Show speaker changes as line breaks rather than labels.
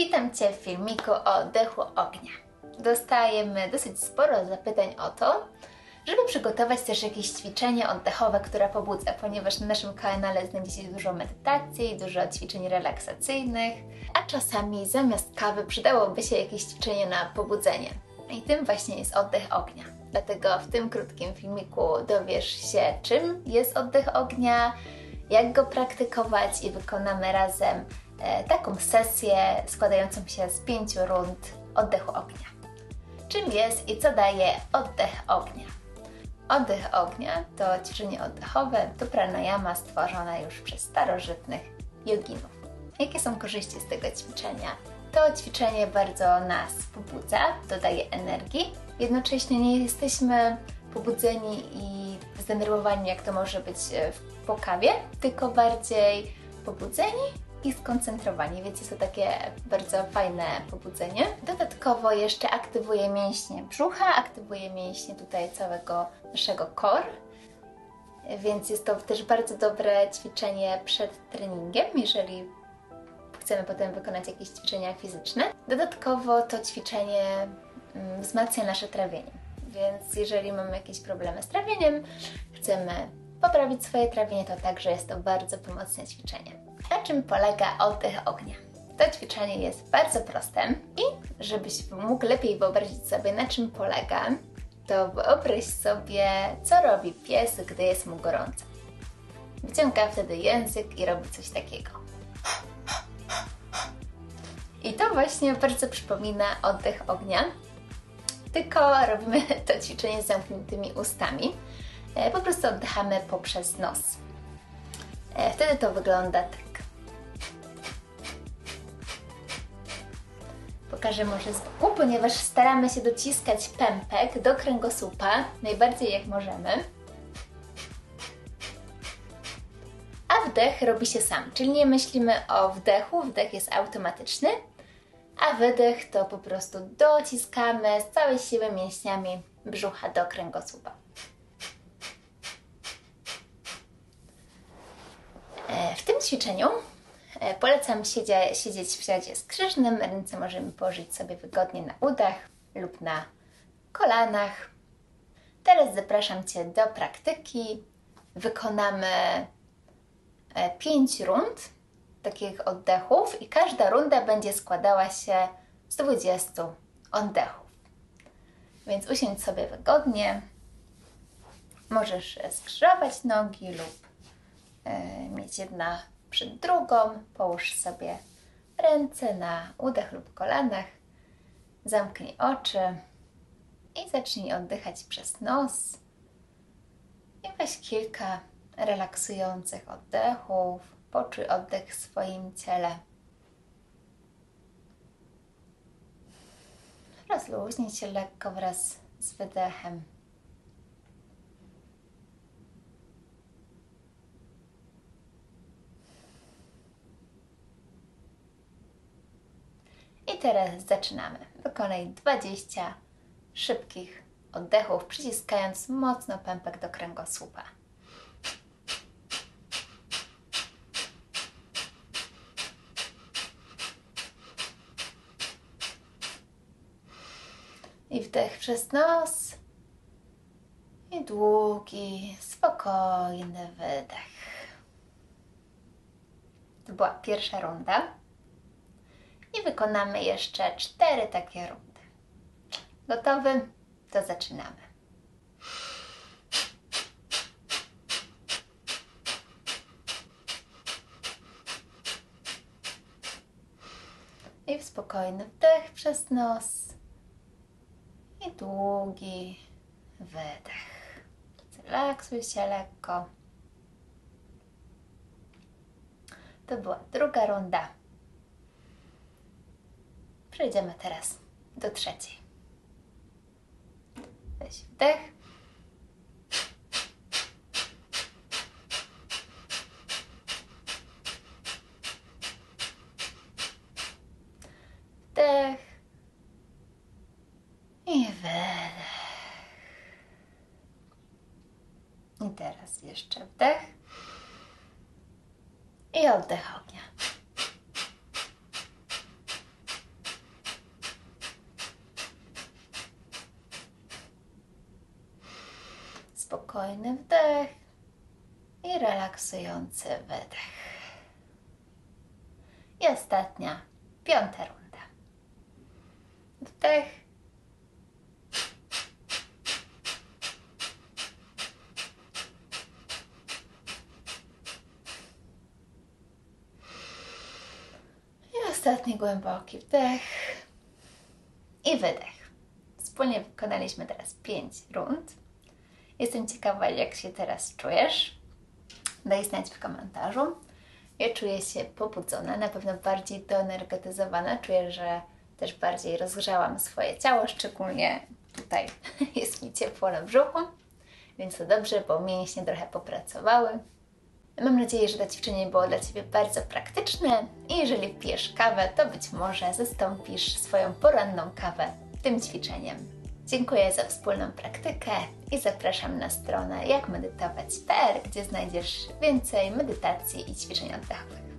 Witam Cię w filmiku o oddechu ognia. Dostajemy dosyć sporo zapytań o to, żeby przygotować też jakieś ćwiczenie oddechowe, które pobudza, ponieważ na naszym kanale znajdziecie dużo medytacji, dużo ćwiczeń relaksacyjnych, a czasami zamiast kawy przydałoby się jakieś ćwiczenie na pobudzenie. I tym właśnie jest oddech ognia. Dlatego w tym krótkim filmiku dowiesz się, czym jest oddech ognia, jak go praktykować i wykonamy razem taką sesję składającą się z pięciu rund oddechu ognia. Czym jest i co daje oddech ognia? Oddech ognia to ćwiczenie oddechowe, to pranayama stworzona już przez starożytnych joginów. Jakie są korzyści z tego ćwiczenia? To ćwiczenie bardzo nas pobudza, dodaje energii. Jednocześnie nie jesteśmy pobudzeni i zdenerwowani, jak to może być e, po kawie, tylko bardziej pobudzeni i skoncentrowani, więc jest to takie bardzo fajne pobudzenie. Dodatkowo jeszcze aktywuje mięśnie brzucha, aktywuje mięśnie tutaj całego naszego core, więc jest to też bardzo dobre ćwiczenie przed treningiem, jeżeli chcemy potem wykonać jakieś ćwiczenia fizyczne. Dodatkowo to ćwiczenie mm, wzmacnia nasze trawienie, więc jeżeli mamy jakieś problemy z trawieniem, chcemy poprawić swoje trawienie, to także jest to bardzo pomocne ćwiczenie. Na czym polega oddech ognia? To ćwiczenie jest bardzo proste i żebyś mógł lepiej wyobrazić sobie na czym polega, to wyobraź sobie, co robi pies, gdy jest mu gorąco. Wyciąga wtedy język i robi coś takiego. I to właśnie bardzo przypomina oddech ognia, tylko robimy to ćwiczenie z zamkniętymi ustami. E, po prostu oddychamy poprzez nos. E, wtedy to wygląda tak. Pokażę może z boku, ponieważ staramy się dociskać pępek do kręgosłupa najbardziej jak możemy. A wdech robi się sam, czyli nie myślimy o wdechu, wdech jest automatyczny, a wydech to po prostu dociskamy z całej siły mięśniami brzucha do kręgosłupa. E, w tym ćwiczeniu e, polecam siedzie, siedzieć w siadzie skrzyżnym. Ręce możemy położyć sobie wygodnie na udach lub na kolanach. Teraz zapraszam Cię do praktyki. Wykonamy 5 e, rund takich oddechów i każda runda będzie składała się z 20 oddechów. Więc usiądź sobie wygodnie. Możesz skrzyżować nogi lub E, mieć jedna przed drugą. Połóż sobie ręce na udach lub kolanach. Zamknij oczy i zacznij oddychać przez nos. I weź kilka relaksujących oddechów. Poczuj oddech w swoim ciele. Rozluźnij się lekko wraz z wydechem. Teraz zaczynamy. Wykonaj 20 szybkich oddechów, przyciskając mocno pępek do kręgosłupa. I wdech przez nos. I długi, spokojny wydech. To była pierwsza runda i wykonamy jeszcze cztery takie rundy. Gotowy? To zaczynamy. I w spokojny wdech przez nos i długi wydech. Zrelaksuj się lekko. To była druga runda. Przejdziemy teraz do trzeciej. Weź wdech. Wdech. I wydech. I teraz jeszcze wdech. I oddech ognia. Spokojny wdech i relaksujący wydech. I ostatnia, piąta runda. Wdech. I ostatni głęboki wdech i wydech. Wspólnie wykonaliśmy teraz pięć rund. Jestem ciekawa, jak się teraz czujesz. Daj znać w komentarzu. Ja czuję się pobudzona, na pewno bardziej doenergetyzowana. Czuję, że też bardziej rozgrzałam swoje ciało, szczególnie tutaj jest mi ciepło na brzuchu, więc to dobrze, bo mięśnie trochę popracowały. Mam nadzieję, że to ćwiczenie było dla Ciebie bardzo praktyczne i jeżeli pijesz kawę, to być może zastąpisz swoją poranną kawę tym ćwiczeniem. Dziękuję za wspólną praktykę i zapraszam na stronę jakmedytować.pl, gdzie znajdziesz więcej medytacji i ćwiczeń oddechowych.